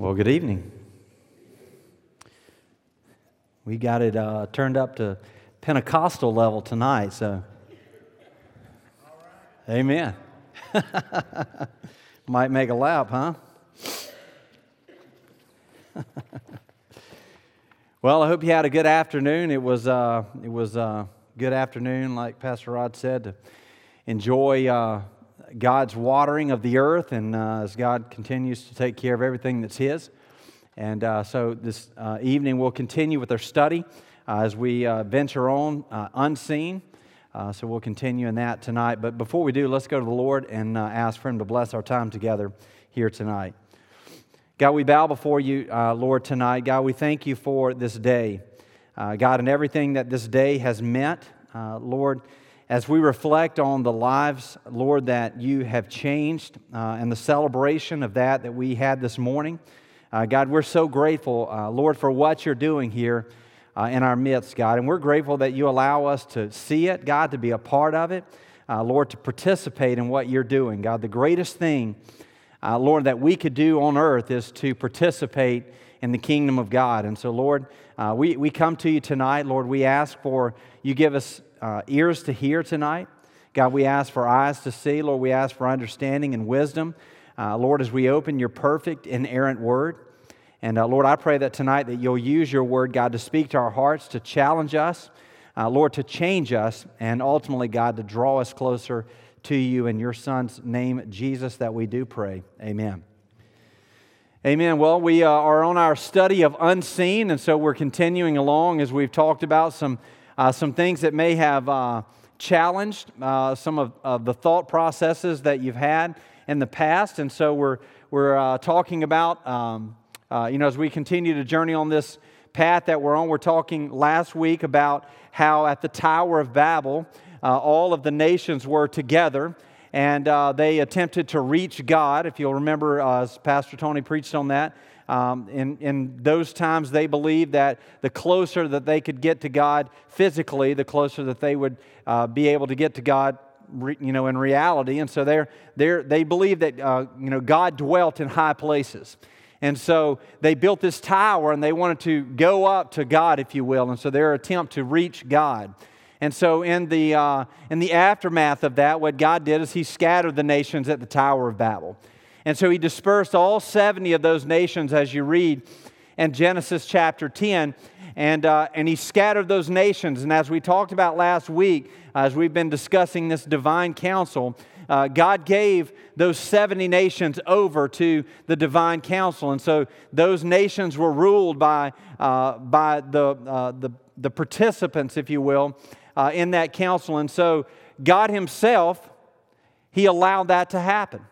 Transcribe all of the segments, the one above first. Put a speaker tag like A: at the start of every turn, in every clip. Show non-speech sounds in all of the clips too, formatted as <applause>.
A: Well, good evening. We got it uh, turned up to Pentecostal level tonight, so. Amen. <laughs> Might make a lap, huh? <laughs> well, I hope you had a good afternoon. It was uh, it was a uh, good afternoon, like Pastor Rod said, to enjoy uh, God's watering of the earth, and uh, as God continues to take care of everything that's His. And uh, so this uh, evening we'll continue with our study uh, as we uh, venture on uh, unseen. so we'll continue in that tonight. But before we do, let's go to the Lord and ask for Him to bless our time together here tonight. God, we bow before you, Lord, tonight. God, we thank you for this day. God, and everything that this day has meant. Lord, as we reflect on the lives, Lord, that you have changed uh, and the celebration of that that we had this morning. Uh, God, we're so grateful, uh, Lord, for what you're doing here uh, in our midst, God. And we're grateful that you allow us to see it, God, to be a part of it, uh, Lord, to participate in what you're doing. God, the greatest thing, uh, Lord, that we could do on earth is to participate in the kingdom of God. And so, Lord, we, we come to you tonight. Lord, we ask for you give us uh, ears to hear tonight. God, we ask for eyes to see. Lord, we ask for understanding and wisdom. Uh, Lord, as we open your perfect, inerrant word. And uh, Lord, I pray that tonight that you'll use your word, God, to speak to our hearts, to challenge us, uh, Lord, to change us, and ultimately, God, to draw us closer to you. In your Son's name, Jesus, that we do pray. Amen. Amen. Well, we uh, are on our study of unseen, and so we're continuing along as we've talked about some uh, some things that may have uh, challenged uh, some of, of, the thought processes that you've had in the past. And so we're, we're uh, talking about, um, uh, you know, as we continue to journey on this path that we're on, we're talking last week about how at the Tower of Babel, all of the nations were together and uh, they attempted to reach God. If you'll remember, uh, as Pastor Tony preached on that, um, in, in those times, they believed that the closer that they could get to God physically, the closer that they would uh, be able to get to God you know, in reality. And so they're, they're, they believed that, uh, you know, God dwelt in high places. And so they built this tower and they wanted to go up to God, if you will. And so their attempt to reach God. And so in the, uh, in the aftermath of that, what God did is he scattered the nations at the Tower of Babel. And so he dispersed all 70 of those nations, as you read in Genesis chapter 10. And, uh, and he scattered those nations. And as we talked about last week, as we've been discussing this divine council, uh, God gave those 70 nations over to the divine council. And so those nations were ruled by, uh, by the, uh, the, the, participants, if you will, uh, in that council. And so God Himself, He allowed that to happen.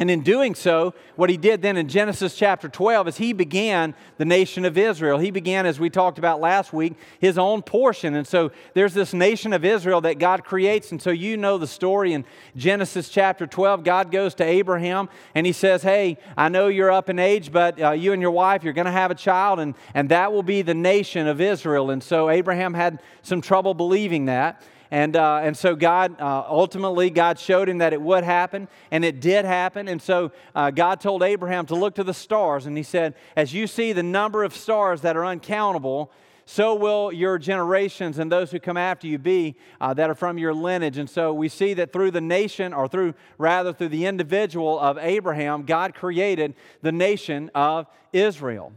A: And in doing so, what he did then in Genesis chapter 12 is he began the nation of Israel. He began, as we talked about last week, his own portion. And so there's this nation of Israel that God creates. And so you know the story in Genesis chapter 12. God goes to Abraham and he says, Hey, I know you're up in age, but uh, you and your wife, you're going to have a child, and, and that will be the nation of Israel. And so Abraham had some trouble believing that. And, uh, and so God, uh, ultimately, God showed him that it would happen, and it did happen. And so uh, God told Abraham to look to the stars, and he said, As you see the number of stars that are uncountable, so will your generations and those who come after you be uh, that are from your lineage. And so we see that through the nation, or through rather through the individual of Abraham, God created the nation of Israel.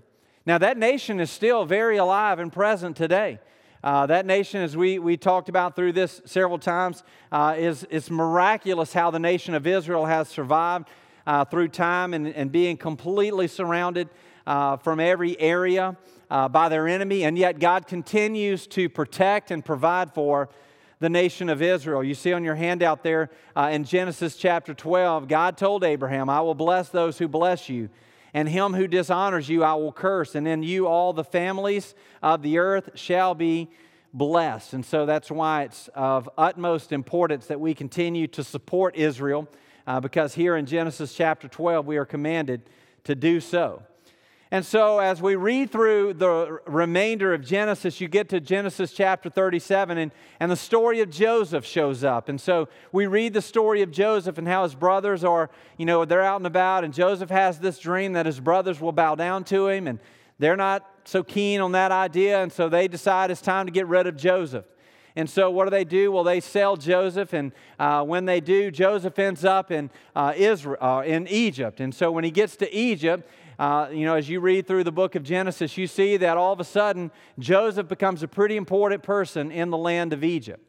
A: Now, that nation is still very alive and present today. Uh, that nation, as we, we talked about through this several times, uh, is it's miraculous how the nation of Israel has survived uh, through time and, and being completely surrounded uh, from every area uh, by their enemy, and yet God continues to protect and provide for the nation of Israel. You see on your handout there uh, in Genesis chapter 12, God told Abraham, I will bless those who bless you and him who dishonors you I will curse, and in you all the families of the earth shall be blessed. And so that's why it's of utmost importance that we continue to support Israel, uh, because here in Genesis chapter 12, we are commanded to do so. And so, as we read through the remainder of Genesis, you get to Genesis chapter 37, and, and the story of Joseph shows up. And so, we read the story of Joseph and how his brothers are, you know, they're out and about, and Joseph has this dream that his brothers will bow down to him, and they're not so keen on that idea, and so they decide it's time to get rid of Joseph. And so, what do they do? Well, they sell Joseph, and uh, when they do, Joseph ends up in uh, Israel, uh, in Egypt. And so, when he gets to Egypt, uh, you know, as you read through the book of Genesis, you see that all of a sudden Joseph becomes a pretty important person in the land of Egypt.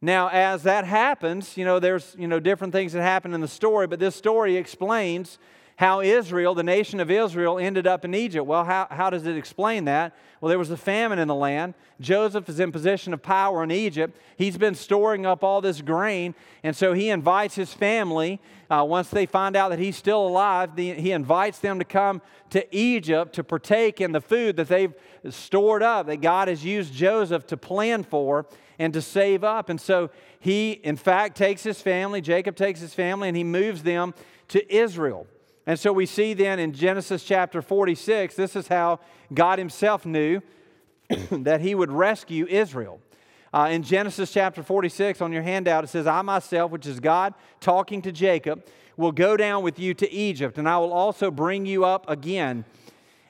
A: Now, as that happens, you know, there's, you know, different things that happen in the story, but this story explains how Israel, the nation of Israel, ended up in Egypt. Well, how, how does it explain that? Well, there was a famine in the land. Joseph is in position of power in Egypt. He's been storing up all this grain, and so he invites his family. Uh, once they find out that he's still alive, the, he invites them to come to Egypt to partake in the food that they've stored up, that God has used Joseph to plan for and to save up. And so he, in fact, takes his family, Jacob takes his family, and he moves them to Israel. And so we see then in Genesis chapter 46, this is how God Himself knew <clears throat> that He would rescue Israel. Uh, in Genesis chapter 46, on your handout, it says, I myself, which is God talking to Jacob, will go down with you to Egypt, and I will also bring you up again,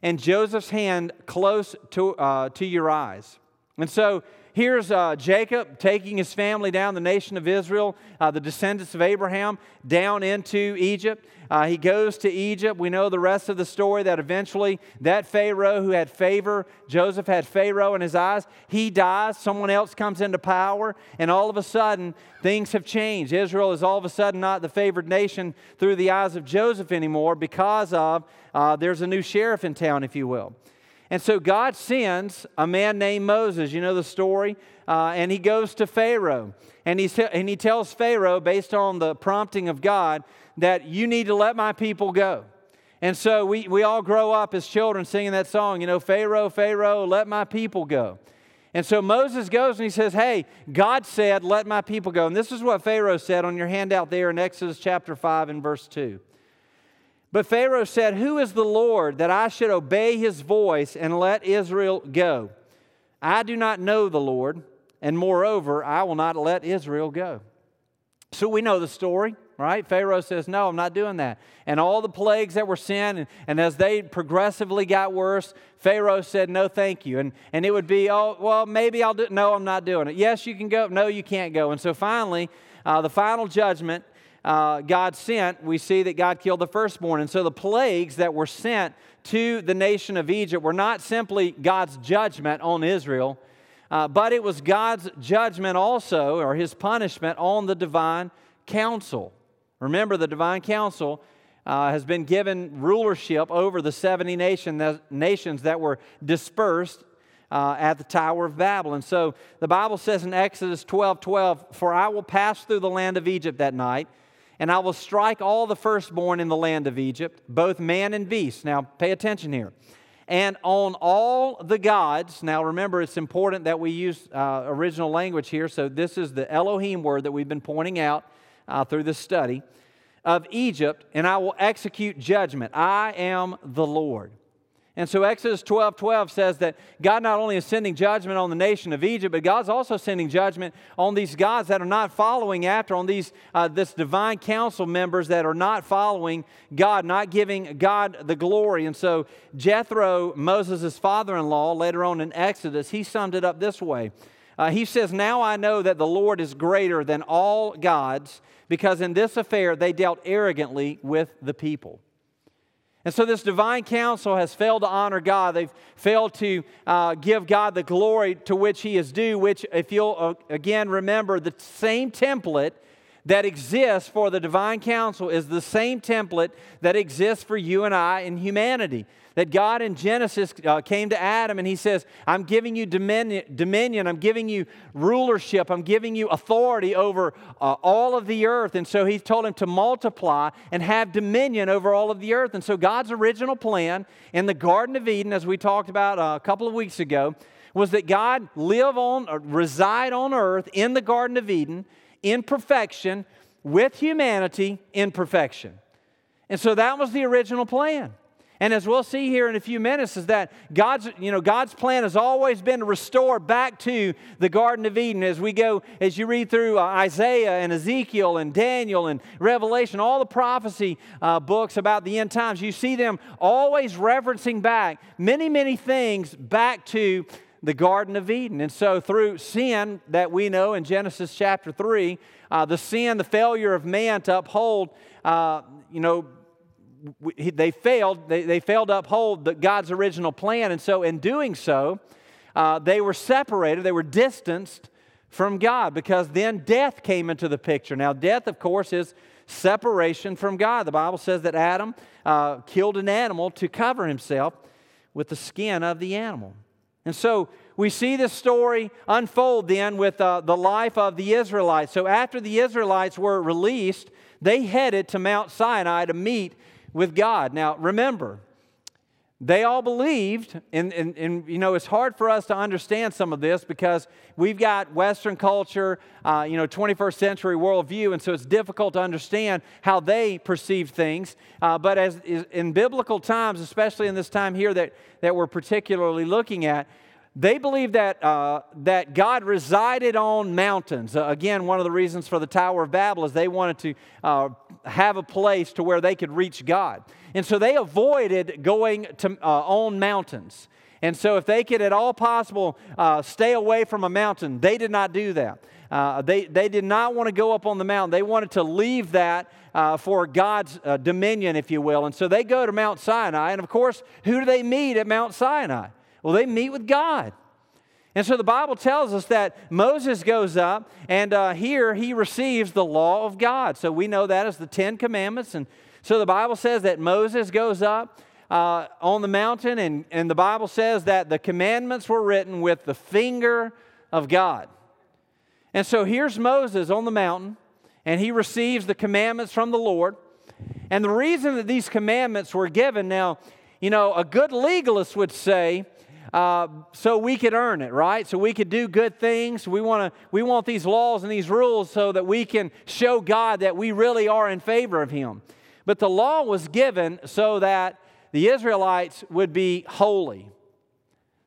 A: and Joseph's hand close to, uh, to your eyes. And so here's uh, Jacob taking his family down, the nation of Israel, uh, the descendants of Abraham, down into Egypt. Uh, he goes to Egypt. We know the rest of the story that eventually that Pharaoh who had favor, Joseph had Pharaoh in his eyes, he dies. Someone else comes into power, and all of a sudden, things have changed. Israel is all of a sudden not the favored nation through the eyes of Joseph anymore because of uh, there's a new sheriff in town, if you will. And so God sends a man named Moses. You know the story? Uh, and he goes to Pharaoh. And, he's, and he tells Pharaoh, based on the prompting of God, that you need to let my people go. And so we, we all grow up as children singing that song, you know, Pharaoh, Pharaoh, let my people go. And so Moses goes and he says, Hey, God said, let my people go. And this is what Pharaoh said on your handout there in Exodus chapter 5 and verse 2. But Pharaoh said, Who is the Lord that I should obey his voice and let Israel go? I do not know the Lord, and moreover, I will not let Israel go. So we know the story right? Pharaoh says, No, I'm not doing that. And all the plagues that were sent, and, and as they progressively got worse, Pharaoh said, No, thank you. And, and it would be, Oh, well, maybe I'll do No, I'm not doing it. Yes, you can go. No, you can't go. And so finally, uh, the final judgment uh, God sent, we see that God killed the firstborn. And so the plagues that were sent to the nation of Egypt were not simply God's judgment on Israel, uh, but it was God's judgment also, or his punishment on the divine council. Remember, the divine council uh, has been given rulership over the 70 nation, the nations that were dispersed uh, at the Tower of Babel. And so the Bible says in Exodus 12 12, For I will pass through the land of Egypt that night, and I will strike all the firstborn in the land of Egypt, both man and beast. Now, pay attention here. And on all the gods, now remember it's important that we use uh, original language here, so this is the Elohim word that we've been pointing out uh, through this study of Egypt, and I will execute judgment. I am the Lord. And so Exodus 12 12 says that God not only is sending judgment on the nation of Egypt, but God's also sending judgment on these gods that are not following after, on these uh, this divine council members that are not following God, not giving God the glory. And so Jethro, Moses' father in law, later on in Exodus, he summed it up this way. Uh, he says, Now I know that the Lord is greater than all gods, because in this affair they dealt arrogantly with the people. And so, this divine council has failed to honor God. They've failed to uh, give God the glory to which He is due, which, if you'll uh, again remember, the same template that exists for the divine council is the same template that exists for you and I in humanity that God in Genesis uh, came to Adam and he says, I'm giving you dominion, I'm giving you rulership, I'm giving you authority over uh, all of the earth. And so he told him to multiply and have dominion over all of the earth. And so God's original plan in the Garden of Eden, as we talked about uh, a couple of weeks ago, was that God live on, uh, reside on earth in the Garden of Eden in perfection with humanity in perfection. And so that was the original plan. And as we'll see here in a few minutes, is that God's, you know, God's plan has always been to restore back to the Garden of Eden. As we go, as you read through uh, Isaiah and Ezekiel and Daniel and Revelation, all the prophecy uh, books about the end times, you see them always referencing back many, many things back to the Garden of Eden. And so, through sin that we know in Genesis chapter 3, uh, the sin, the failure of man to uphold, uh, you know, they failed. They, they failed to uphold the, God's original plan. And so, in doing so, uh, they were separated, they were distanced from God because then death came into the picture. Now, death, of course, is separation from God. The Bible says that Adam uh, killed an animal to cover himself with the skin of the animal. And so we see this story unfold then with uh, the life of the Israelites. So after the Israelites were released, they headed to Mount Sinai to meet with God. Now, remember, they all believed, and, and, and, you know, it's hard for us to understand some of this because we've got Western culture, uh, you know, 21st century worldview, and so it's difficult to understand how they perceive things. Uh, but as in biblical times, especially in this time here that, that we're particularly looking at, they believed that, uh, that God resided on mountains. Uh, again, one of the reasons for the Tower of Babel is they wanted to uh, have a place to where they could reach God. And so they avoided going to, uh, on mountains. And so, if they could at all possible uh, stay away from a mountain, they did not do that. Uh, they, they did not want to go up on the mountain. They wanted to leave that for God's dominion, if you will. And so they go to Mount Sinai. And of course, who do they meet at Mount Sinai? Well, they meet with God. And so the Bible tells us that Moses goes up, and uh, here he receives the law of God. So we know that as the Ten Commandments. And so the Bible says that Moses goes up uh, on the mountain, and, and the Bible says that the commandments were written with the finger of God. And so here's Moses on the mountain, and he receives the commandments from the Lord. And the reason that these commandments were given, now, you know, a good legalist would say, uh, so we could earn it, right? So we could do good things. We, wanna, we want these laws and these rules so that we can show God that we really are in favor of Him. But the law was given so that the Israelites would be holy.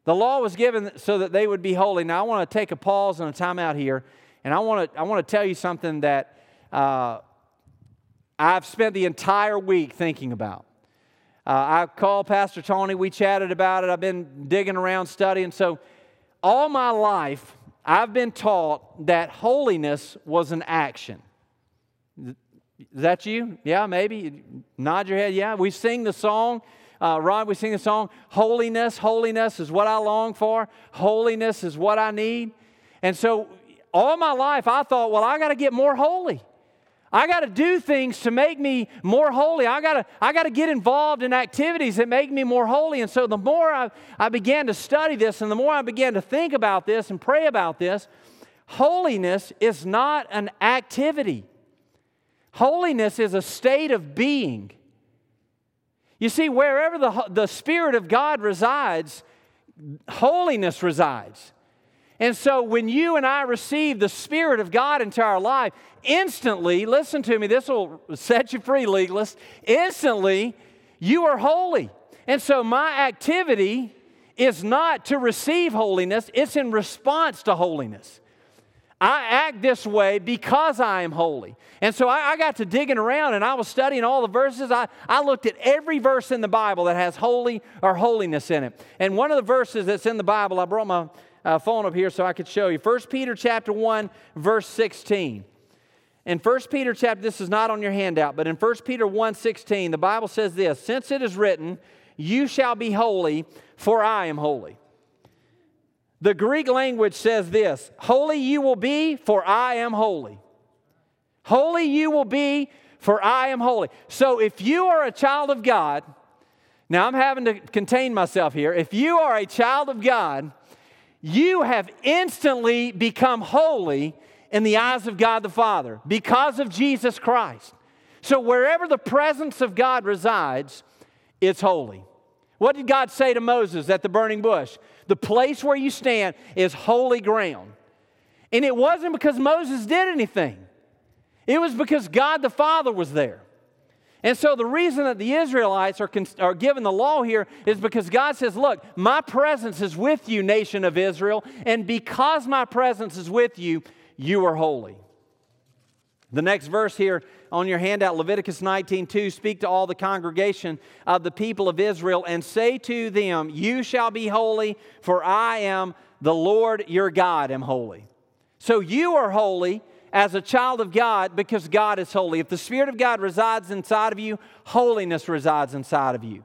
A: The law was given so that they would be holy. Now, I want to take a pause and a time out here, and I want to, I want to tell you something that uh, I've spent the entire week thinking about. Uh, I called Pastor Tony. We chatted about it. I've been digging around studying. So, all my life, I've been taught that holiness was an action. Is that you? Yeah, maybe. Nod your head. Yeah. We sing the song. Uh, Rod, we sing the song, Holiness, holiness is what I long for. Holiness is what I need. And so, all my life, I thought, well, I got to get more holy. I got to do things to make me more holy. I got to I got to get involved in activities that make me more holy. And so the more I, I began to study this and the more I began to think about this and pray about this, holiness is not an activity. Holiness is a state of being. You see, wherever the, the Spirit of God resides, holiness resides. And so when you and I receive the Spirit of God into our life, instantly, listen to me, this will set you free, legalist. Instantly, you are holy. And so my activity is not to receive holiness, it's in response to holiness. I act this way because I am holy. And so I, I, got to digging around and I was studying all the verses. I, I looked at every verse in the Bible that has holy or holiness in it. And one of the verses that's in the Bible, I brought my uh, phone up here so I could show you. 1 Peter chapter 1, verse 16. In 1 Peter chapter, this is not on your handout, but in 1 Peter 1 16, the Bible says this Since it is written, You shall be holy, for I am holy. The Greek language says this Holy you will be, for I am holy. Holy you will be, for I am holy. So if you are a child of God, now I'm having to contain myself here. If you are a child of God, you have instantly become holy in the eyes of God the Father because of Jesus Christ. So, wherever the presence of God resides, it's holy. What did God say to Moses at the burning bush? The place where you stand is holy ground. And it wasn't because Moses did anything, it was because God the Father was there. And so the reason that the Israelites are, are given the law here is because God says, Look, my presence is with you, nation of Israel, and because my presence is with you, you are holy. The next verse here on your handout, Leviticus 19:2, speak to all the congregation of the people of Israel and say to them, You shall be holy, for I am the Lord your God, am holy. So you are holy as a child of God because God is holy. If the Spirit of God resides inside of you, holiness resides inside of you.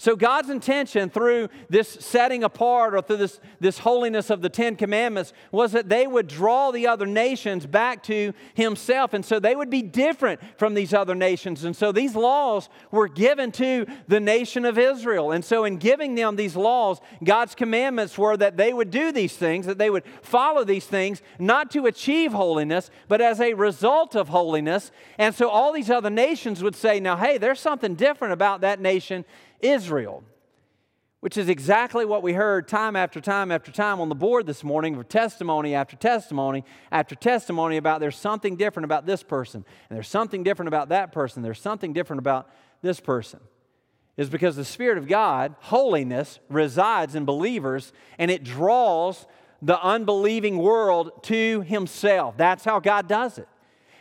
A: So, God's intention through this setting apart or through this, this holiness of the Ten Commandments was that they would draw the other nations back to Himself. And so they would be different from these other nations. And so these laws were given to the nation of Israel. And so, in giving them these laws, God's commandments were that they would do these things, that they would follow these things, not to achieve holiness, but as a result of holiness. And so all these other nations would say, now, hey, there's something different about that nation Israel, which is exactly what we heard time after time after time on the board this morning for testimony after testimony after testimony about there's something different about this person, and there's something different about that person, there's something different about this person. Is because the Spirit of God, holiness, resides in believers and it draws the unbelieving world to Himself. That's how God does it.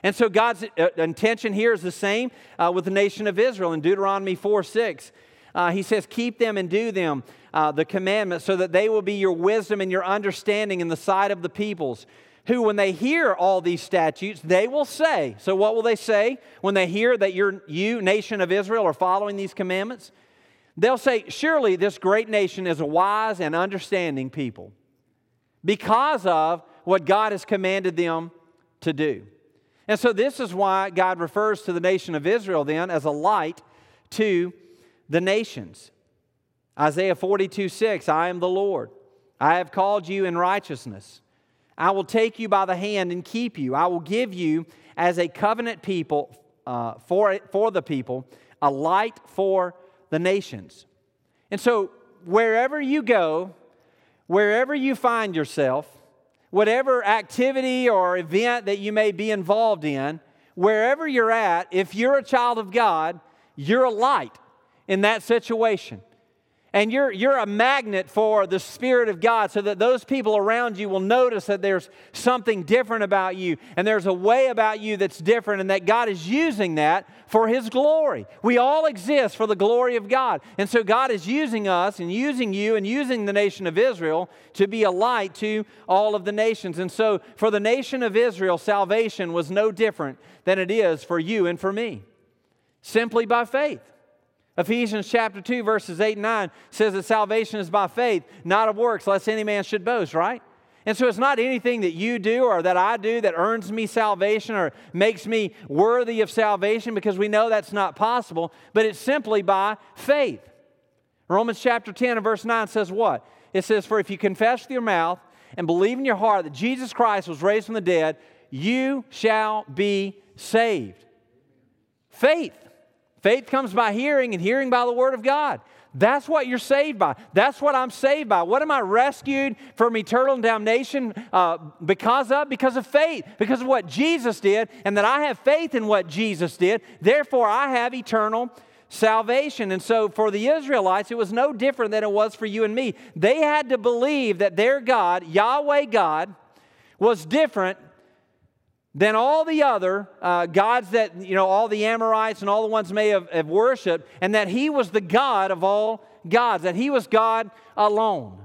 A: And so God's uh, intention here is the same uh, with the nation of Israel in Deuteronomy 4 6 uh, he says, Keep them and do them, uh, the commandments, so that they will be your wisdom and your understanding in the sight of the peoples. Who, when they hear all these statutes, they will say, So, what will they say when they hear that you're, you, nation of Israel, are following these commandments? They'll say, Surely this great nation is a wise and understanding people because of what God has commanded them to do. And so, this is why God refers to the nation of Israel then as a light to the nations. Isaiah 42 6, I am the Lord. I have called you in righteousness. I will take you by the hand and keep you. I will give you as a covenant people uh, for, for the people, a light for the nations. And so, wherever you go, wherever you find yourself, whatever activity or event that you may be involved in, wherever you're at, if you're a child of God, you're a light in that situation. And you're, you're a magnet for the Spirit of God so that those people around you will notice that there's something different about you and there's a way about you that's different and that God is using that for His glory. We all exist for the glory of God. And so God is using us and using you and using the nation of Israel to be a light to all of the nations. And so for the nation of Israel, salvation was no different than it is for you and for me, simply by faith. Ephesians chapter 2, verses 8 and 9 says that salvation is by faith, not of works, lest any man should boast, right? And so it's not anything that you do or that I do that earns me salvation or makes me worthy of salvation because we know that's not possible, but it's simply by faith. Romans chapter 10 and verse 9 says what? It says, For if you confess with your mouth and believe in your heart that Jesus Christ was raised from the dead, you shall be saved. Faith. Faith comes by hearing, and hearing by the Word of God. That's what you're saved by. That's what I'm saved by. What am I rescued from eternal damnation uh, because of? Because of faith, because of what Jesus did, and that I have faith in what Jesus did. Therefore, I have eternal salvation. And so, for the Israelites, it was no different than it was for you and me. They had to believe that their God, Yahweh God, was different than all the other uh, gods that, you know, all the Amorites and all the ones may have, have worshiped, and that he was the God of all gods, that he was God alone.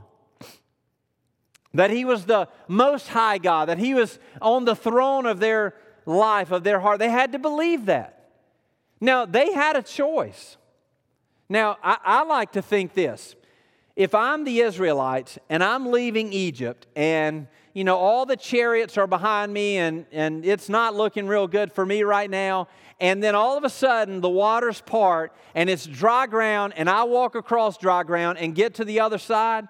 A: That he was the most high God, that he was on the throne of their life, of their heart. They had to believe that. Now, they had a choice. Now, I, I like to think this if I'm the Israelites and I'm leaving Egypt and you know, all the chariots are behind me and, and it's not looking real good for me right now. And then all of a sudden, the waters part and it's dry ground, and I walk across dry ground and get to the other side.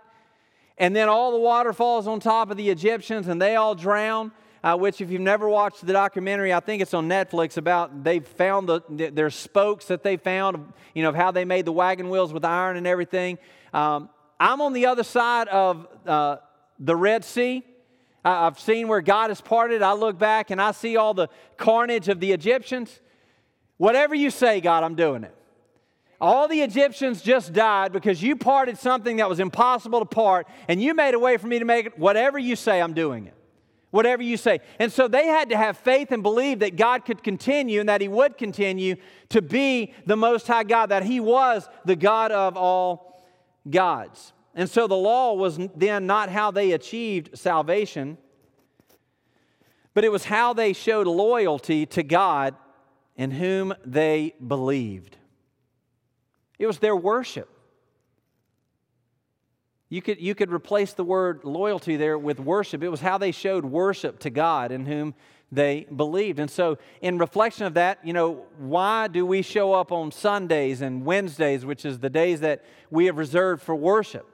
A: And then all the water falls on top of the Egyptians and they all drown. Uh, which, if you've never watched the documentary, I think it's on Netflix about they found the, their spokes that they found, you know, of how they made the wagon wheels with iron and everything. Um, I'm on the other side of uh, the Red Sea. I've seen where God has parted. I look back and I see all the carnage of the Egyptians. Whatever you say, God, I'm doing it. All the Egyptians just died because you parted something that was impossible to part, and you made a way for me to make it. Whatever you say, I'm doing it. Whatever you say. And so they had to have faith and believe that God could continue and that He would continue to be the Most High God, that He was the God of all gods. And so the law was then not how they achieved salvation, but it was how they showed loyalty to God in whom they believed. It was their worship. You could, you could replace the word loyalty there with worship. It was how they showed worship to God in whom they believed. And so, in reflection of that, you know, why do we show up on Sundays and Wednesdays, which is the days that we have reserved for worship?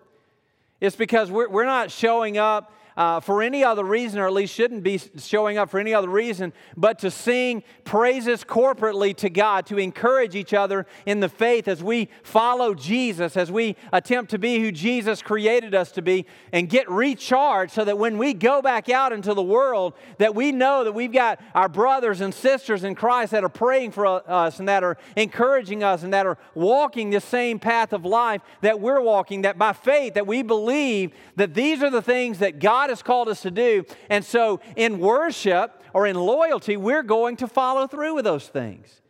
A: It's because we're, we're not showing up uh, for any other reason, or at least shouldn't be showing up for any other reason, but to sing praises corporately to God, to encourage each other in the faith as we follow Jesus, as we attempt to be who Jesus created us to be, and get recharged so that when we go back out into the world, that we know that we've got our brothers and sisters in Christ that are praying for us and that are encouraging us and that are walking the same path of life that we're walking, that by faith that we believe that these are the things that God God has called us to do. And so, in worship or in loyalty, we're going to follow through with those things.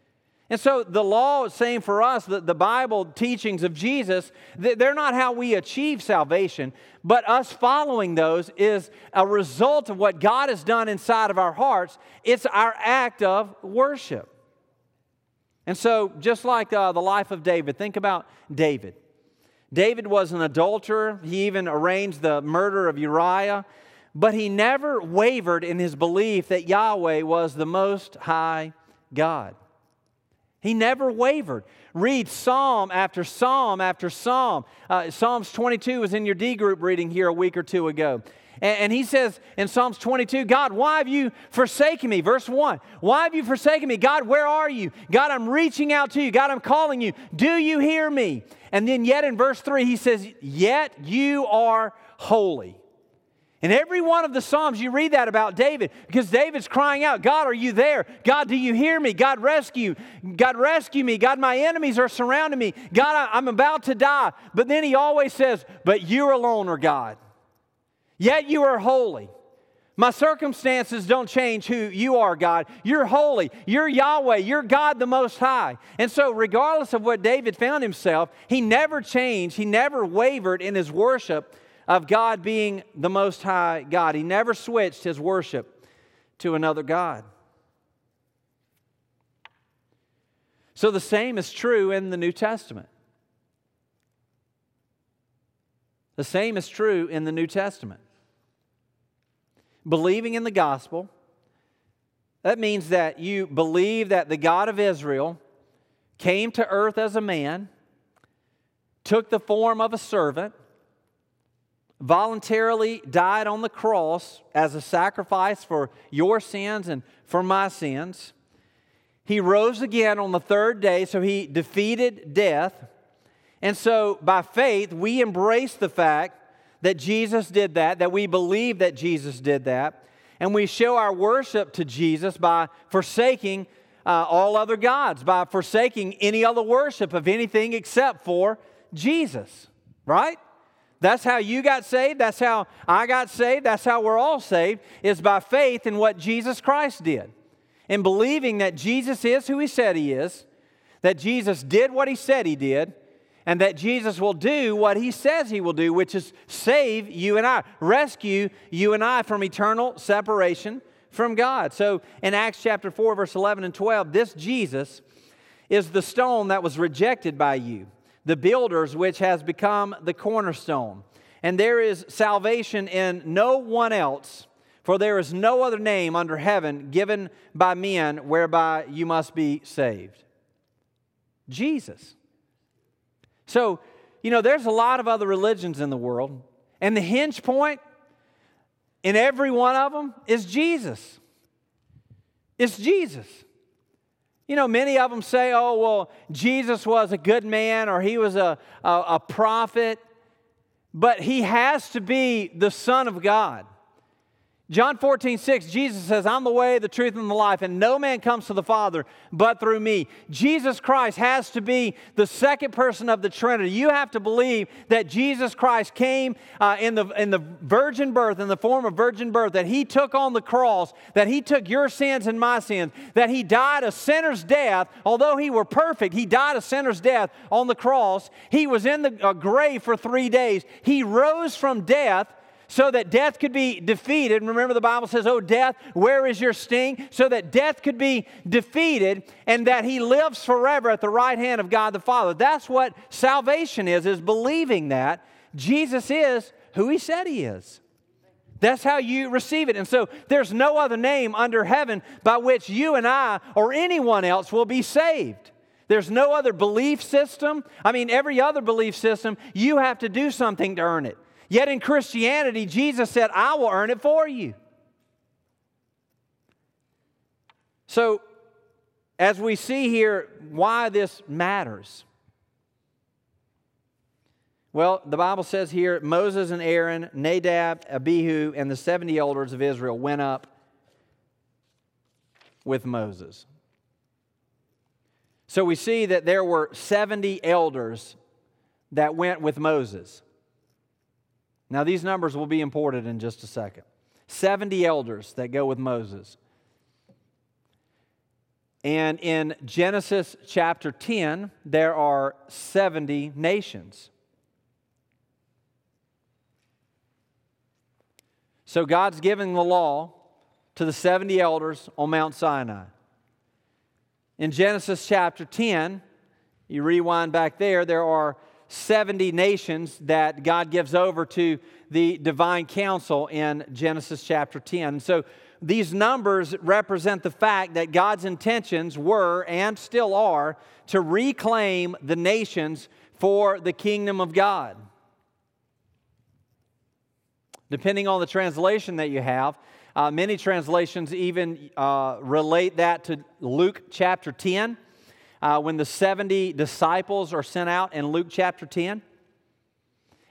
A: And so, the law is saying for us that the Bible teachings of Jesus, they're not how we achieve salvation, but us following those is a result of what God has done inside of our hearts. It's our act of worship. And so, just like uh, the life of David, think about David. David was an adulterer. He even arranged the murder of Uriah. But he never wavered in his belief that Yahweh was the most high God. He never wavered. Read psalm after psalm after psalm. Uh, Psalms 22 was in your D group reading here a week or two ago. And, and he says in Psalms 22, God, why have you forsaken me? Verse 1 Why have you forsaken me? God, where are you? God, I'm reaching out to you. God, I'm calling you. Do you hear me? And then, yet in verse 3, he says, Yet you are holy. In every one of the Psalms, you read that about David because David's crying out, God, are you there? God, do you hear me? God, rescue. God, rescue me. God, my enemies are surrounding me. God, I'm about to die. But then he always says, But you alone are God. Yet you are holy. My circumstances don't change who you are, God. You're holy. You're Yahweh. You're God the Most High. And so, regardless of what David found himself, he never changed. He never wavered in his worship of God being the Most High God. He never switched his worship to another God. So, the same is true in the New Testament. The same is true in the New Testament believing in the gospel. That means that you believe that the God of Israel came to earth as a man, took the form of a servant, voluntarily died on the cross as a sacrifice for your sins and for my sins. He rose again on the third day, so he defeated death. And so, by faith, we embrace the fact that Jesus did that, that we believe that Jesus did that, and we show our worship to Jesus by forsaking uh, all other gods, by forsaking any other worship of anything except for Jesus, right? That's how you got saved. That's how I got saved. That's how we're all saved, is by faith in what Jesus Christ did. And believing that Jesus is who he said he is, that Jesus did what he said he did, and that Jesus will do what he says he will do, which is save you and I, rescue you and I from eternal separation from God. So in Acts chapter 4, verse 11 and 12, this Jesus is the stone that was rejected by you, the builders, which has become the cornerstone. And there is salvation in no one else, for there is no other name under heaven given by men whereby you must be saved. Jesus. So, you know, there's a lot of other religions in the world, and the hinge point in every one of them is Jesus. It's Jesus. You know, many of them say, oh, well, Jesus was a good man or he was a, a, a prophet, but he has to be the Son of God. John 14, 6, Jesus says, I'm the way, the truth, and the life, and no man comes to the Father but through me. Jesus Christ has to be the second person of the Trinity. You have to believe that Jesus Christ came uh, in, the, in the virgin birth, in the form of virgin birth, that he took on the cross, that he took your sins and my sins, that he died a sinner's death. Although he were perfect, he died a sinner's death on the cross. He was in the uh, grave for three days. He rose from death so that death could be defeated. Remember, the Bible says, Oh, death, where is your sting? So that death could be defeated and that he lives forever at the right hand of God the Father. That's what salvation is, is believing that Jesus is who he said he is. That's how you receive it. And so there's no other name under heaven by which you and I or anyone else will be saved. There's no other belief system. I mean, every other belief system, you have to do something to earn it. Yet in Christianity, Jesus said, I will earn it for you. So, as we see here, why this matters. Well, the Bible says here Moses and Aaron, Nadab, Abihu, and the 70 elders of Israel went up with Moses. So we see that there were 70 elders that went with Moses. Now, these numbers will be important in just a second. 70 elders that go with Moses. And in Genesis chapter 10, there are 70 nations. So God's giving the law to the 70 elders on Mount Sinai. In Genesis chapter 10, you rewind back there, there are 70 nations that God gives over to the divine council in Genesis chapter 10. So these numbers represent the fact that God's intentions were and still are to reclaim the nations for the kingdom of God. Depending on the translation that you have, uh, many translations even uh, relate that to Luke chapter 10 uh, when the 70 disciples are sent out in Luke chapter 10.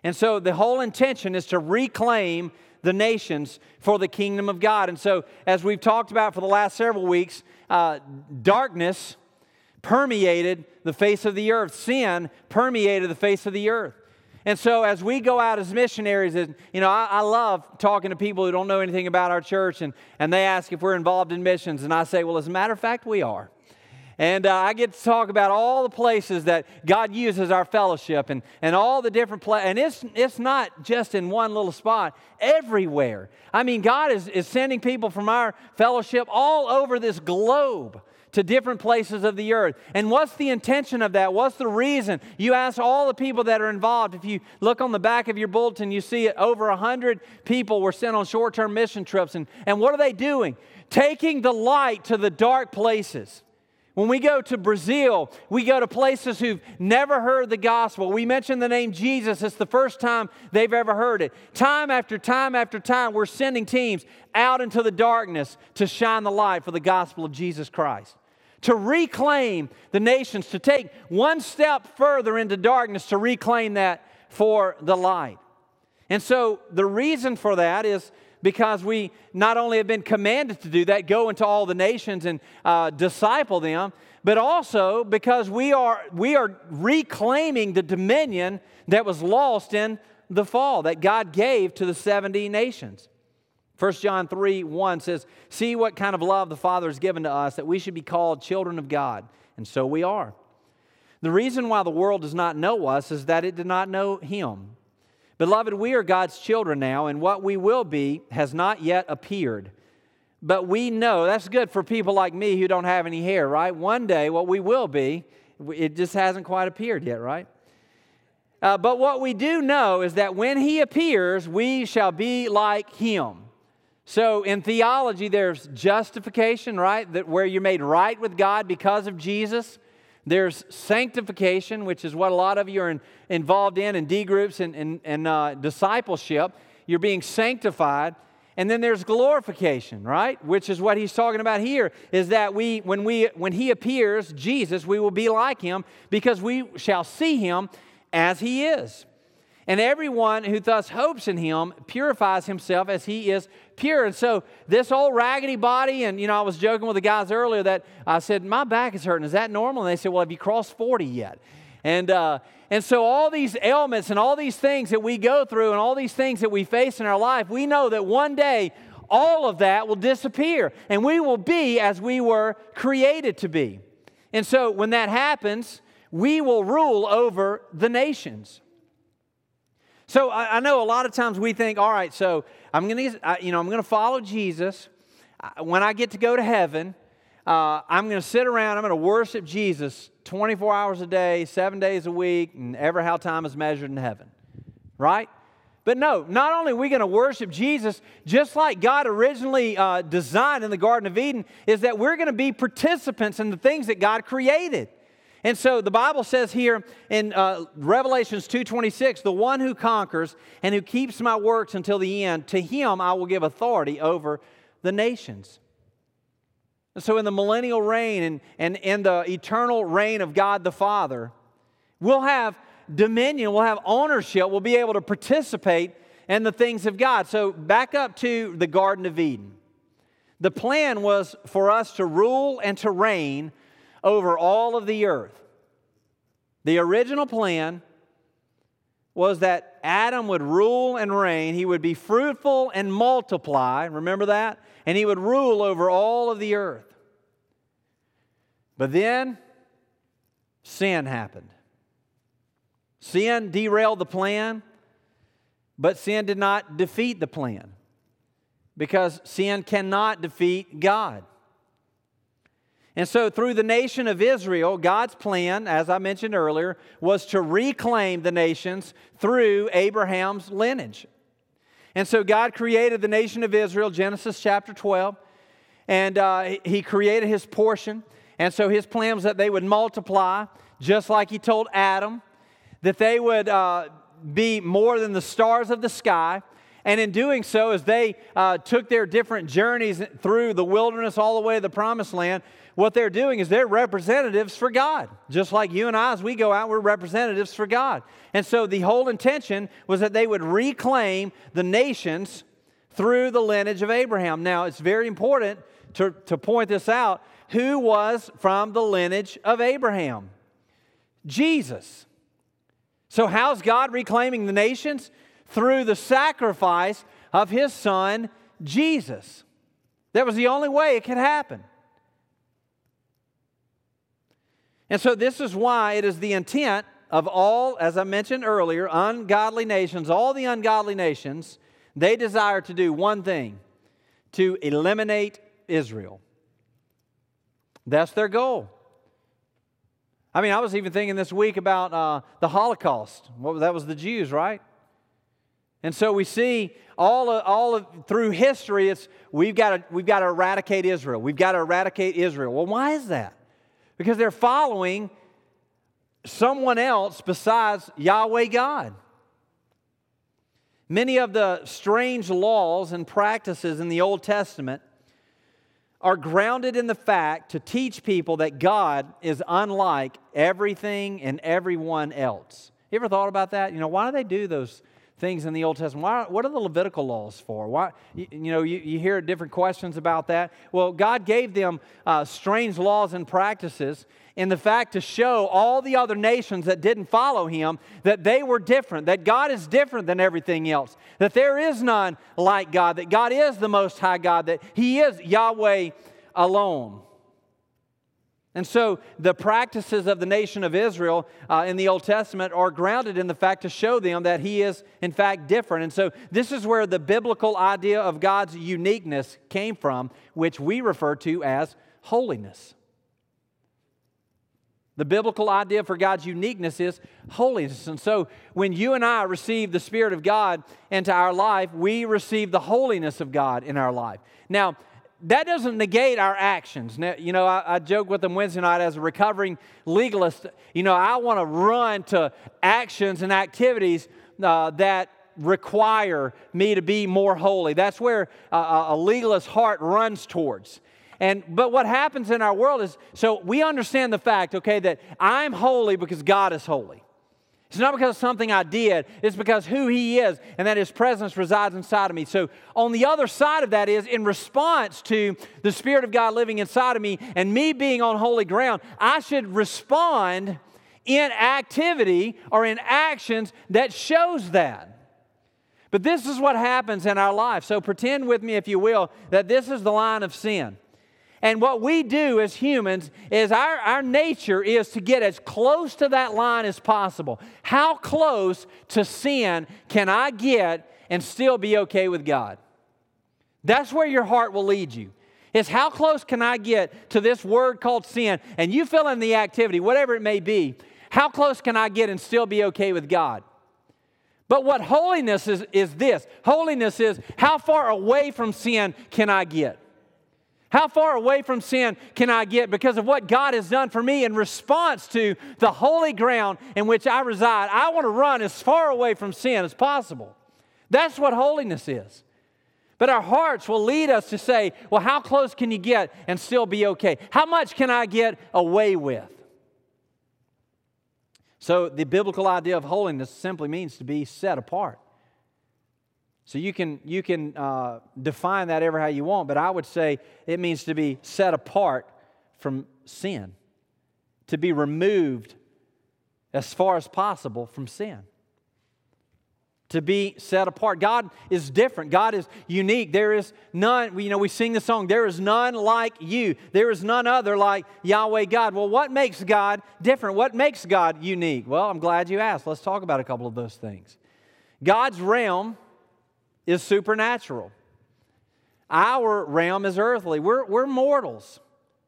A: And so the whole intention is to reclaim the nations for the kingdom of God. And so, as we've talked about for the last several weeks, uh, darkness permeated the face of the earth, sin permeated the face of the earth. And so, as we go out as missionaries, and, you know, I, I, love talking to people who don't know anything about our church, and, and they ask if we're involved in missions. And I say, well, as a matter of fact, we are. And uh, I get to talk about all the places that God uses our fellowship and, and all the different places. And it's, it's not just in one little spot, everywhere. I mean, God is, is sending people from our fellowship all over this globe to different places of the earth. And what's the intention of that? What's the reason? You ask all the people that are involved. If you look on the back of your bulletin, you see it over 100 people were sent on short term mission trips. And, and what are they doing? Taking the light to the dark places. When we go to Brazil, we go to places who've never heard the gospel. We mention the name Jesus, it's the first time they've ever heard it. Time after time after time, we're sending teams out into the darkness to shine the light for the gospel of Jesus Christ. To reclaim the nations, to take one step further into darkness, to reclaim that for the light. And so the reason for that is because we not only have been commanded to do that, go into all the nations and uh, disciple them, but also because we are, we are reclaiming the dominion that was lost in the fall that God gave to the 70 nations. 1 John 3 1 says, See what kind of love the Father has given to us that we should be called children of God. And so we are. The reason why the world does not know us is that it did not know Him. Beloved, we are God's children now, and what we will be has not yet appeared. But we know that's good for people like me who don't have any hair, right? One day, what we will be, it just hasn't quite appeared yet, right? Uh, but what we do know is that when He appears, we shall be like Him. So in theology, there's justification, right? That where you're made right with God because of Jesus. There's sanctification, which is what a lot of you are in, involved in, in D groups and, and, and uh, discipleship. You're being sanctified. And then there's glorification, right? Which is what he's talking about here is that we when we when he appears, Jesus, we will be like him because we shall see him as he is. And everyone who thus hopes in him purifies himself as he is pure. And so, this old raggedy body, and you know, I was joking with the guys earlier that I said, My back is hurting. Is that normal? And they said, Well, have you crossed 40 yet? And, uh, and so, all these ailments and all these things that we go through and all these things that we face in our life, we know that one day all of that will disappear and we will be as we were created to be. And so, when that happens, we will rule over the nations. So I, I know a lot of times we think, all right, so I'm going to, you know, I'm going to follow Jesus. When I get to go to heaven, uh, I'm going to sit around. I'm going to worship Jesus 24 hours a day, seven days a week, and ever how time is measured in heaven. Right? But no, not only are we going to worship Jesus, just like God originally uh, designed in the Garden of Eden, is that we're going to be participants in the things that God created. And so the Bible says here in uh, Revelations 2:26, "The one who conquers and who keeps my works until the end, to him I will give authority over the nations." And so in the millennial reign and, and in the eternal reign of God the Father, we'll have dominion, we'll have ownership, we'll be able to participate in the things of God. So back up to the Garden of Eden. The plan was for us to rule and to reign over all of the earth. The original plan was that Adam would rule and reign. He would be fruitful and multiply. Remember that? And he would rule over all of the earth. But then sin happened. Sin derailed the plan, but sin did not defeat the plan because sin cannot defeat God. And so, through the nation of Israel, God's plan, as I mentioned earlier, was to reclaim the nations through Abraham's lineage. And so, God created the nation of Israel, Genesis chapter 12, and uh, He created His portion. And so, His plan was that they would multiply, just like He told Adam, that they would uh, be more than the stars of the sky. And in doing so, as they uh, took their different journeys through the wilderness all the way to the promised land, what they're doing is they're representatives for God. Just like you and I, as we go out, we're representatives for God. And so the whole intention was that they would reclaim the nations through the lineage of Abraham. Now, it's very important to, to point this out. Who was from the lineage of Abraham? Jesus. So, how's God reclaiming the nations? Through the sacrifice of his son, Jesus. That was the only way it could happen. And so, this is why it is the intent of all, as I mentioned earlier, ungodly nations, all the ungodly nations, they desire to do one thing to eliminate Israel. That's their goal. I mean, I was even thinking this week about uh, the Holocaust. What, that was the Jews, right? And so we see all of, all of, through history, it's we've got to we've got to eradicate Israel. We've got to eradicate Israel. Well, why is that? Because they're following someone else besides Yahweh God. Many of the strange laws and practices in the Old Testament are grounded in the fact to teach people that God is unlike everything and everyone else. You ever thought about that? You know, why do they do those things in the Old Testament. Why, what are the Levitical laws for? Why, you, you know, you, you, hear different questions about that. Well, God gave them uh, strange laws and practices in the fact to show all the other nations that didn't follow him that they were different, that God is different than everything else, that there is none like God, that God is the Most High God, that He is Yahweh alone. And so the practices of the nation of Israel uh, in the Old Testament are grounded in the fact to show them that He is, in fact, different. And so this is where the biblical idea of God's uniqueness came from, which we refer to as holiness. The biblical idea for God's uniqueness is holiness. And so when you and I receive the Spirit of God into our life, we receive the holiness of God in our life. Now, that doesn't negate our actions. Now, you know, I, I joke with them Wednesday night as a recovering legalist. You know, I want to run to actions and activities uh, that require me to be more holy. That's where uh, a legalist heart runs towards. And but what happens in our world is so we understand the fact, okay, that I'm holy because God is holy. It's not because of something I did, it's because who He is and that His presence resides inside of me. So, on the other side of that is in response to the Spirit of God living inside of me and me being on holy ground, I should respond in activity or in actions that shows that. But this is what happens in our life. So, pretend with me, if you will, that this is the line of sin. And what we do as humans is our, our nature is to get as close to that line as possible. How close to sin can I get and still be okay with God? That's where your heart will lead you. Is how close can I get to this word called sin? And you fill in the activity, whatever it may be. How close can I get and still be okay with God? But what holiness is, is this holiness is how far away from sin can I get? How far away from sin can I get because of what God has done for me in response to the holy ground in which I reside? I want to run as far away from sin as possible. That's what holiness is. But our hearts will lead us to say, well, how close can you get and still be okay? How much can I get away with? So, the biblical idea of holiness simply means to be set apart. So you can, you can uh, define that ever how you want, but I would say it means to be set apart from sin, to be removed as far as possible from sin. To be set apart. God is different. God is unique. There is none, you know, we sing the song, there is none like you. There is none other like Yahweh God. Well, what makes God different? What makes God unique? Well, I'm glad you asked. Let's talk about a couple of those things. God's realm is supernatural. Our realm is earthly. We're, we're mortals.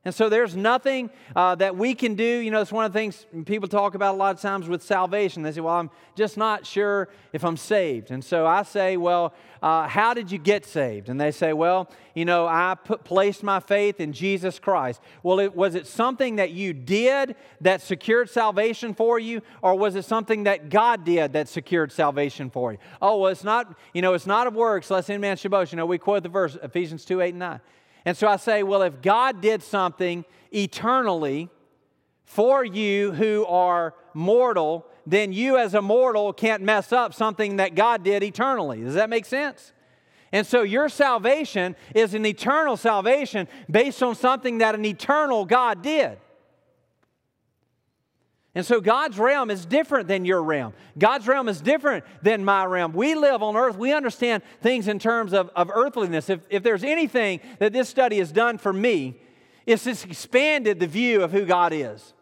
A: And so there's nothing uh, that we can do. You know, it's one of the things people talk about a lot of times with salvation. They say, well, I'm just not sure if I'm saved. And so I say, well, uh, how did you get saved? And they say, well, you know, I put, placed my faith in Jesus Christ. Well, it, was it something that you did that secured salvation for you, or was it something that God did that secured salvation for you? Oh, well, it's not, you know, it's not of works, lest any man should boast. You know, we quote the verse, Ephesians 2, 8, and 9. And so I say, well, if God did something eternally for you who are mortal, then you as a mortal can't mess up something that God did eternally. Does that make sense? And so your salvation is an eternal salvation based on something that an eternal God did. And so God's realm is different than your realm. God's realm is different than my realm. We live on earth, we understand things in terms of, of earthliness. If, if there's anything that this study has done for me, it's just expanded the view of who God is.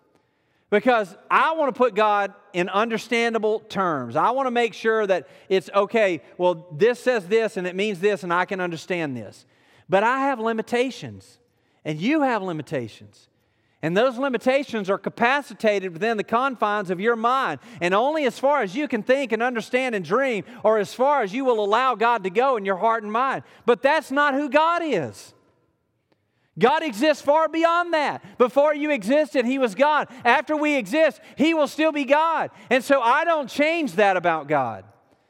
A: Because I want to put God in understandable terms. I want to make sure that it's okay, well, this says this and it means this, and I can understand this. But I have limitations, and you have limitations. And those limitations are capacitated within the confines of your mind. And only as far as you can think and understand and dream, or as far as you will allow God to go in your heart and mind. But that's not who God is. God exists far beyond that. Before you existed, He was God. After we exist, He will still be God. And so I don't change that about God,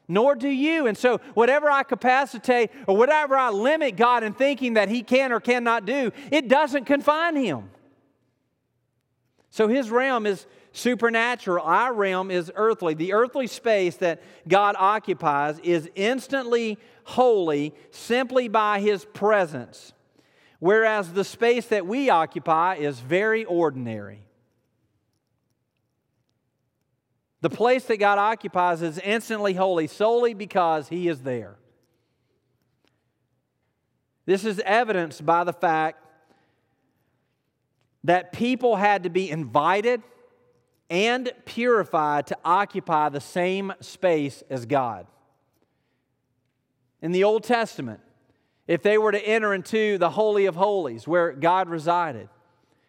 A: nor do you. And so whatever I capacitate or whatever I limit God in thinking that He can or cannot do, it doesn't confine Him. So his realm is supernatural, our realm is earthly. The earthly space that God occupies is instantly holy simply by his presence, whereas the space that we occupy is very ordinary. The place that God occupies is instantly holy solely because He is there. This is evidenced by the fact that people had to be invited and purified to occupy the same space as God. In the Old Testament, if they were to enter into the Holy of Holies where God resided,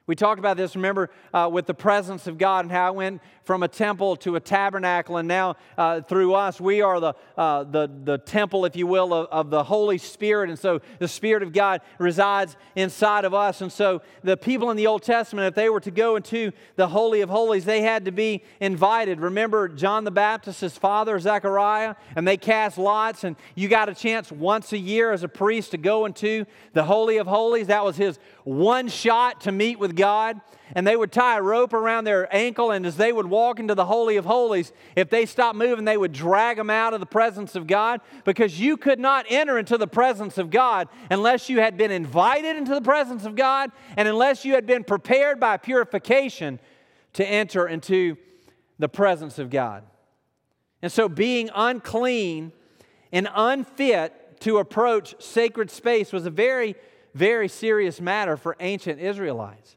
A: we talked about this, remember, uh, with the presence of God and how went from a temple to a tabernacle, and now uh, through us, we are the, uh, the, the temple, if you will, of, of, the Holy Spirit. And so the Spirit of God resides inside of us. And so the people in the Old Testament, if they were to go into the Holy of Holies, they had to be invited. Remember John the Baptist's father, Zechariah, and they cast lots, and you got a chance once a year as a priest to go into the Holy of Holies. That was his one shot to meet with God, and they would tie a rope around their ankle, and as they would walk into the Holy of Holies, if they stopped moving, they would drag them out of the presence of God because you could not enter into the presence of God unless you had been invited into the presence of God and unless you had been prepared by purification to enter into the presence of God. And so, being unclean and unfit to approach sacred space was a very, very serious matter for ancient Israelites.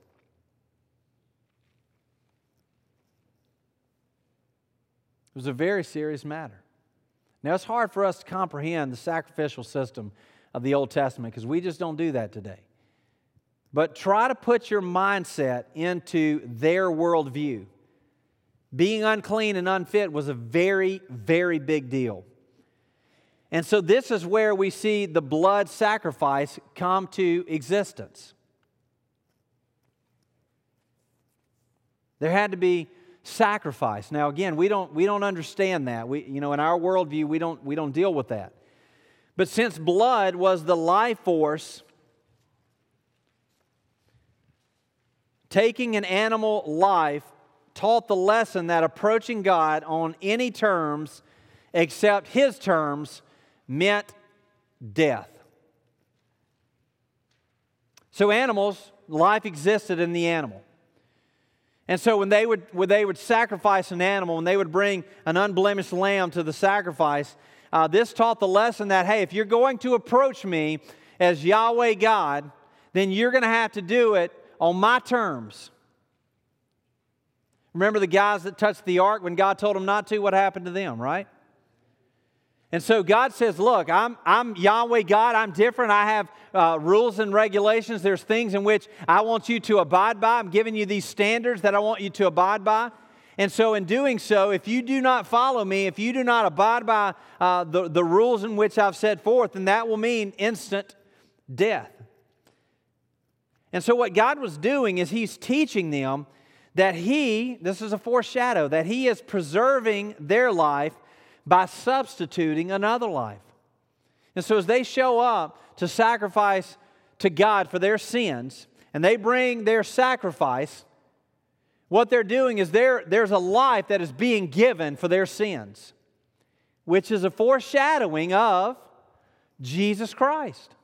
A: It was a very serious matter. Now, it's hard for us to comprehend the sacrificial system of the Old Testament because we just don't do that today. But try to put your mindset into their worldview. Being unclean and unfit was a very, very big deal. And so, this is where we see the blood sacrifice come to existence. There had to be sacrifice. Now, again, we don't, we don't understand that. We, you know, in our worldview, we don't, we don't deal with that. But since blood was the life force, taking an animal life taught the lesson that approaching God on any terms except His terms meant death. So, animals, life existed in the animal. And so when they would, when they would sacrifice an animal, when they would bring an unblemished lamb to the sacrifice, uh, this taught the lesson that, hey, if you're going to approach me as Yahweh God, then you're going to have to do it on my terms. Remember the guys that touched the ark when God told them not to? What happened to them, right? And so God says, Look, I'm, I'm Yahweh God. I'm different. I have uh, rules and regulations. There's things in which I want you to abide by. I'm giving you these standards that I want you to abide by. And so, in doing so, if you do not follow me, if you do not abide by uh, the, the rules in which I've set forth, then that will mean instant death. And so, what God was doing is He's teaching them that He, this is a foreshadow, that He is preserving their life by substituting another life. And so, as they show up to sacrifice to God for their sins, and they bring their sacrifice, what they're doing is there's a life that is being given for their sins, which is a foreshadowing of Jesus Christ.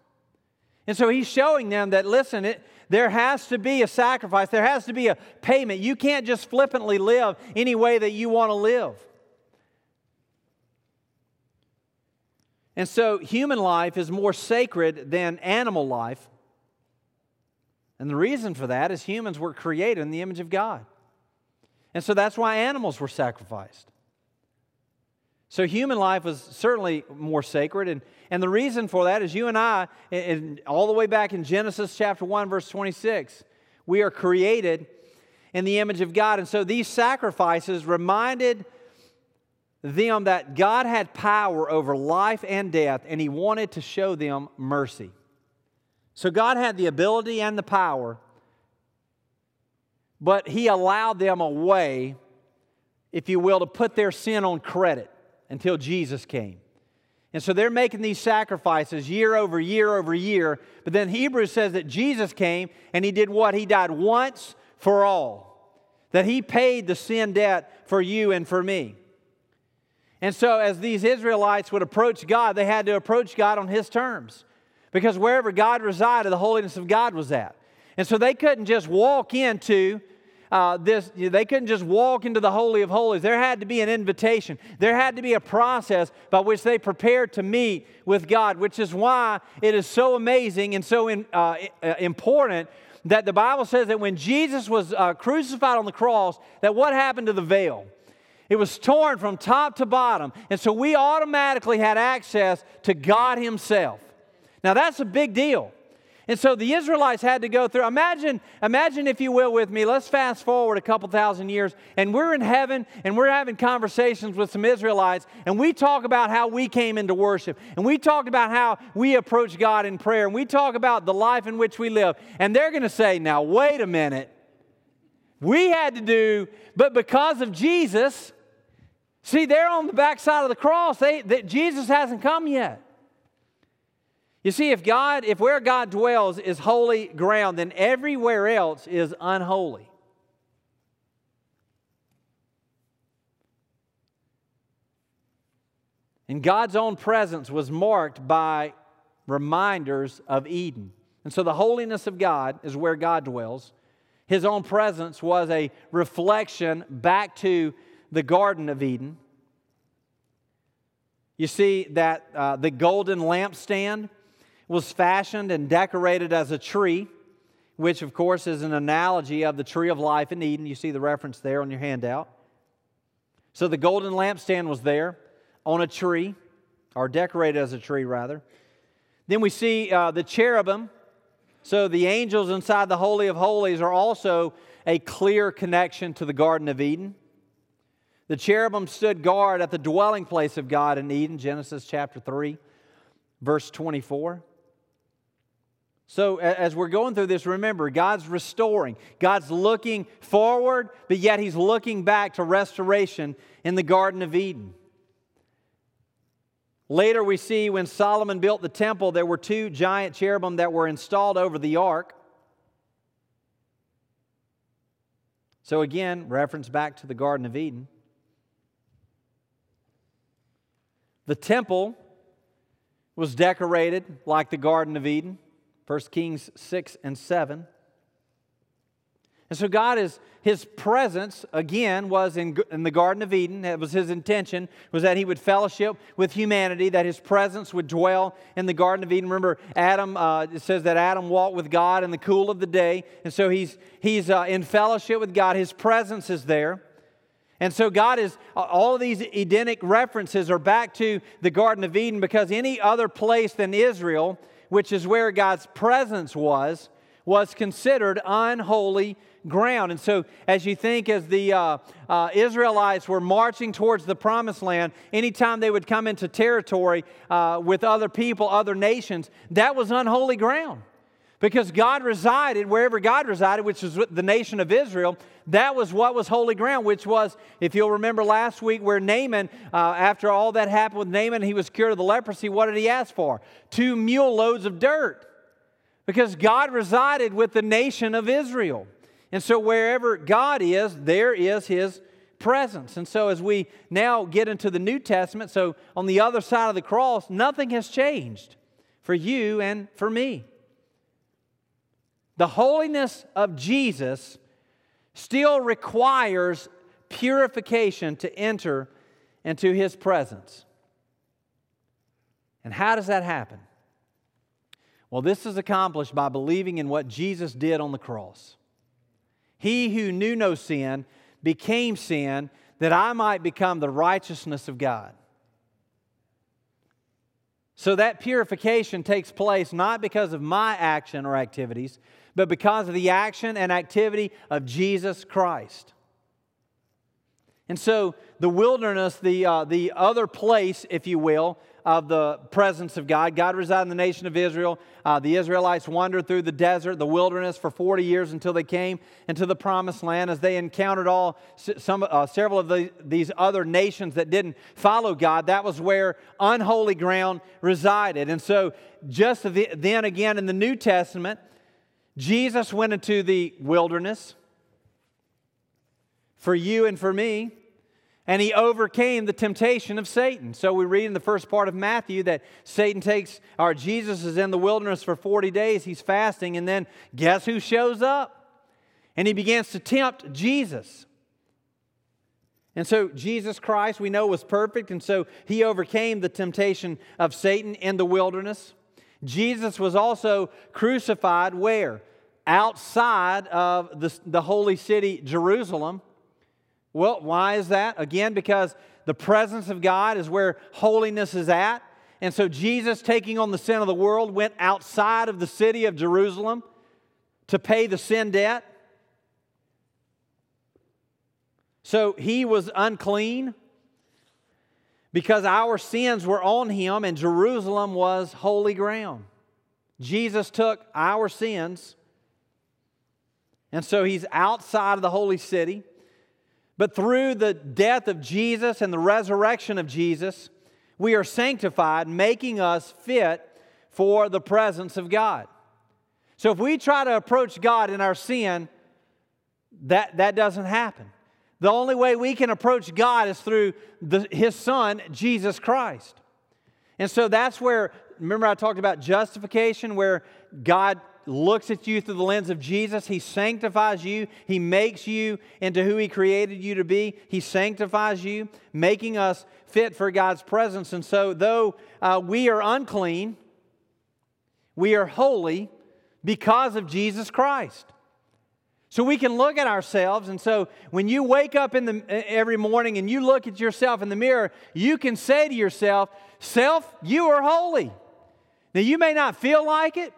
A: And so he's showing them that, listen, it, there has to be a sacrifice, there has to be a payment. You can't just flippantly live any way that you want to live. And so human life is more sacred than animal life. And the reason for that is humans were created in the image of God. And so that's why animals were sacrificed. So human life was certainly more sacred. And, and the reason for that is you and I, in, all the way back in Genesis chapter 1, verse 26, we are created in the image of God. And so these sacrifices reminded them that God had power over life and death, and He wanted to show them mercy. So God had the ability and the power, but He allowed them a way, if you will, to put their sin on credit until Jesus came. And so they're making these sacrifices year over year over year. But then Hebrews says that Jesus came and he did what? He died once for all. That he paid the sin debt for you and for me. And so, as these Israelites would approach God, they had to approach God on His terms. Because wherever God resided, the holiness of God was at. And so they couldn't just walk into uh, this, they couldn't just walk into the Holy of Holies. There had to be an invitation. There had to be a process by which they prepared to meet with God, which is why it is so amazing and so in, uh, uh important that the Bible says that when Jesus was uh, crucified on the cross, that what happened to the veil? It was torn from top to bottom. And so we automatically had access to God Himself. Now that's a big deal. And so the Israelites had to go through. Imagine, imagine, if you will, with me. Let's fast forward a couple thousand years, and we're in heaven, and we're having conversations with some Israelites, and we talk about how we came into worship, and we talk about how we approach God in prayer, and we talk about the life in which we live. And they're going to say, "Now wait a minute. We had to do, but because of Jesus, See, they're on the backside of the cross. They, they, Jesus hasn't come yet. You see, if God, if where God dwells is holy ground, then everywhere else is unholy. And God's own presence was marked by reminders of Eden. And so the holiness of God is where God dwells. His own presence was a reflection back to the Garden of Eden. You see that uh, the golden lampstand was fashioned and decorated as a tree, which, of course, is an analogy of the tree of life in Eden. You see the reference there on your handout. So the golden lampstand was there on a tree, or decorated as a tree, rather. Then we see uh, the cherubim. So the angels inside the Holy of Holies are also a clear connection to the Garden of Eden. The cherubim stood guard at the dwelling place of God in Eden, Genesis chapter 3, verse 24. So, as we're going through this, remember, God's restoring. God's looking forward, but yet He's looking back to restoration in the Garden of Eden. Later, we see when Solomon built the temple, there were two giant cherubim that were installed over the ark. So, again, reference back to the Garden of Eden. The temple was decorated like the Garden of Eden, 1 Kings 6 and 7. And so God is his presence again was in, in the Garden of Eden. It was his intention was that he would fellowship with humanity, that his presence would dwell in the Garden of Eden. Remember, Adam. Uh, it says that Adam walked with God in the cool of the day, and so he's he's uh, in fellowship with God. His presence is there. And so, God is, all these Edenic references are back to the Garden of Eden because any other place than Israel, which is where God's presence was, was considered unholy ground. And so, as you think, as the uh, uh, Israelites were marching towards the promised land, anytime they would come into territory uh, with other people, other nations, that was unholy ground. Because God resided wherever God resided, which was the nation of Israel, that was what was holy ground, which was, if you'll remember last week, where Naaman, uh, after all that happened with Naaman, he was cured of the leprosy. What did he ask for? Two mule loads of dirt because God resided with the nation of Israel. And so wherever God is, there is his presence. And so as we now get into the New Testament, so on the other side of the cross, nothing has changed for you and for me. The holiness of Jesus still requires purification to enter into his presence. And how does that happen? Well, this is accomplished by believing in what Jesus did on the cross. He who knew no sin became sin that I might become the righteousness of God. So that purification takes place not because of my action or activities, but because of the action and activity of Jesus Christ. And so the wilderness, the, uh, the other place, if you will, of the presence of God. God resided in the nation of Israel. Uh, the Israelites wandered through the desert, the wilderness, for 40 years until they came into the promised land. As they encountered all some, uh, several of the, these other nations that didn't follow God, that was where unholy ground resided. And so, just the, then again in the New Testament, Jesus went into the wilderness for you and for me and he overcame the temptation of Satan. So we read in the first part of Matthew that Satan takes, or Jesus is in the wilderness for 40 days, he's fasting, and then guess who shows up? And he begins to tempt Jesus. And so Jesus Christ, we know, was perfect, and so he overcame the temptation of Satan in the wilderness. Jesus was also crucified where? Outside of the, the holy city, Jerusalem. Well, why is that? Again, because the presence of God is where holiness is at. And so Jesus, taking on the sin of the world, went outside of the city of Jerusalem to pay the sin debt. So he was unclean because our sins were on him and Jerusalem was holy ground. Jesus took our sins, and so he's outside of the holy city. But through the death of Jesus and the resurrection of Jesus, we are sanctified, making us fit for the presence of God. So if we try to approach God in our sin, that, that doesn't happen. The only way we can approach God is through the, His Son, Jesus Christ. And so that's where, remember, I talked about justification, where God looks at you through the lens of Jesus. He sanctifies you. He makes you into who He created you to be. He sanctifies you, making us fit for God's presence. And so, though uh, we are unclean, we are holy because of Jesus Christ. So we can look at ourselves, and so when you wake up in the, every morning and you look at yourself in the mirror, you can say to yourself, Self, you are holy. Now, you may not feel like it,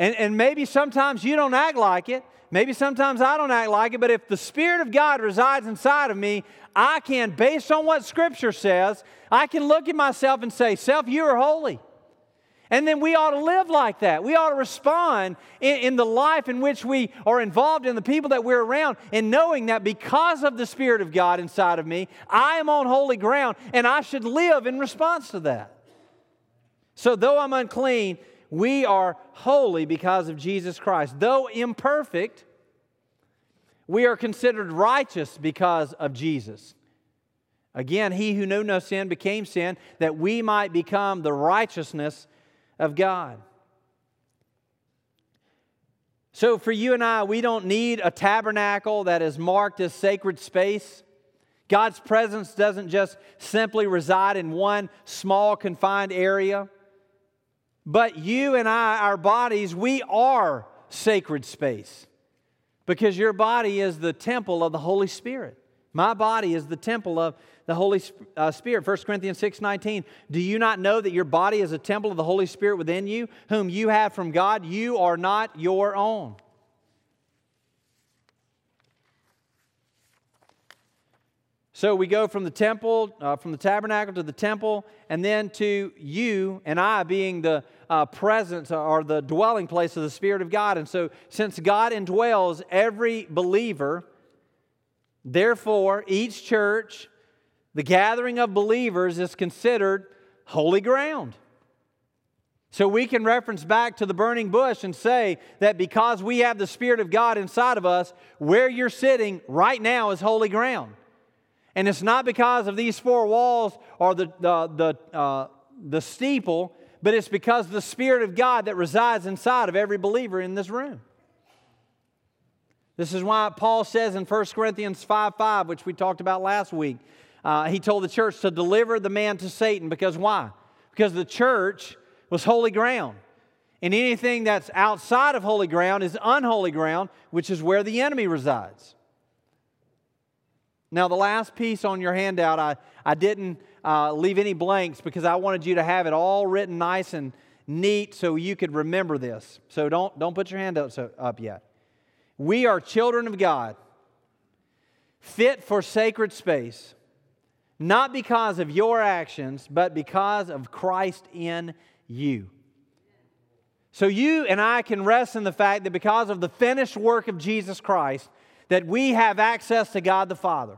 A: and, and maybe sometimes you don't act like it. Maybe sometimes I don't act like it, but if the Spirit of God resides inside of me, I can, based on what Scripture says, I can look at myself and say, Self, you are holy. And then we ought to live like that. We ought to respond in, in, the life in which we are involved in the people that we're around, and knowing that because of the Spirit of God inside of me, I am on holy ground and I should live in response to that. So, though I'm unclean, we are holy because of Jesus Christ. Though imperfect, we are considered righteous because of Jesus. Again, he who knew no sin became sin that we might become the righteousness of God. So, for you and I, we don't need a tabernacle that is marked as sacred space. God's presence doesn't just simply reside in one small, confined area. But you and I, our bodies, we are sacred space because your body is the temple of the Holy Spirit. My body is the temple of the Holy uh, Spirit. 1 Corinthians 6 19. Do you not know that your body is a temple of the Holy Spirit within you, whom you have from God? You are not your own. So we go from the temple, uh, from the tabernacle to the temple, and then to you and I being the uh, presence or the dwelling place of the Spirit of God. And so, since God indwells every believer, therefore, each church, the gathering of believers is considered holy ground. So we can reference back to the burning bush and say that because we have the Spirit of God inside of us, where you're sitting right now is holy ground. And it's not because of these four walls or the, the, the, uh, the steeple, but it's because the Spirit of God that resides inside of every believer in this room. This is why Paul says in 1 Corinthians 5 5, which we talked about last week, uh, he told the church to deliver the man to Satan. Because why? Because the church was holy ground. And anything that's outside of holy ground is unholy ground, which is where the enemy resides. Now, the last piece on your handout, I, I didn't uh, leave any blanks because I wanted you to have it all written nice and neat so you could remember this. So don't, don't put your hand up, so, up yet. We are children of God, fit for sacred space, not because of your actions, but because of Christ in you. So you and I can rest in the fact that because of the finished work of Jesus Christ, that we have access to God the Father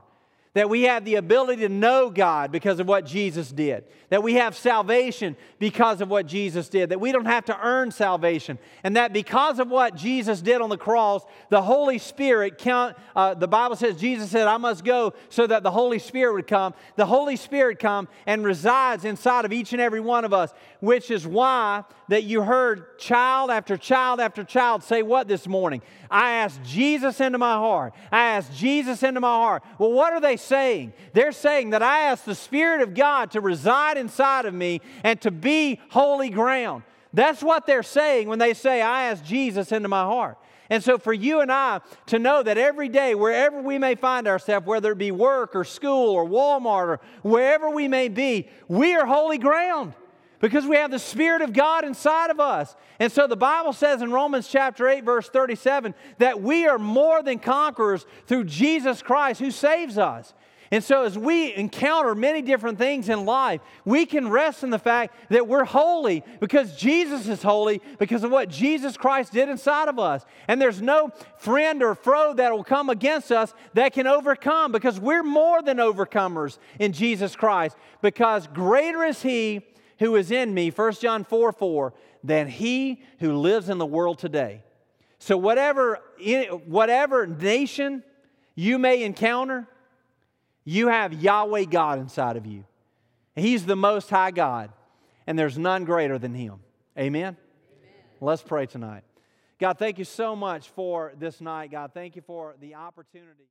A: that we have the ability to know God because of what Jesus did, that we have salvation because of what Jesus did, that we don't have to earn salvation, and that because of what Jesus did on the cross, the Holy Spirit, count, uh, the Bible says, Jesus said, I must go so that the Holy Spirit would come. The Holy Spirit come and resides inside of each and every one of us, which is why that you heard child after child after child say what this morning? I asked Jesus into my heart. I asked Jesus into my heart. Well, what are they saying? They're saying that I ask the Spirit of God to reside inside of me and to be holy ground. That's what they're saying when they say, I ask Jesus into my heart. And so, for you and I to know that every day, wherever we may find ourselves, whether it be work or school or Walmart or wherever we may be, we are holy ground because we have the Spirit of God inside of us. And so the Bible says in Romans chapter 8, verse 37, that we are more than conquerors through Jesus Christ who saves us. And so, as we encounter many different things in life, we can rest in the fact that we're holy because Jesus is holy because of what Jesus Christ did inside of us. And there's no friend or foe that will come against us that can overcome because we're more than overcomers in Jesus Christ because greater is He who is in me, 1 John 4 4, than he who lives in the world today. So, whatever, whatever nation you may encounter, you have Yahweh God inside of you. He's the Most High God, and there's none greater than Him. Amen? Amen? Let's pray tonight. God, thank you so much for this night. God, thank you for the opportunity.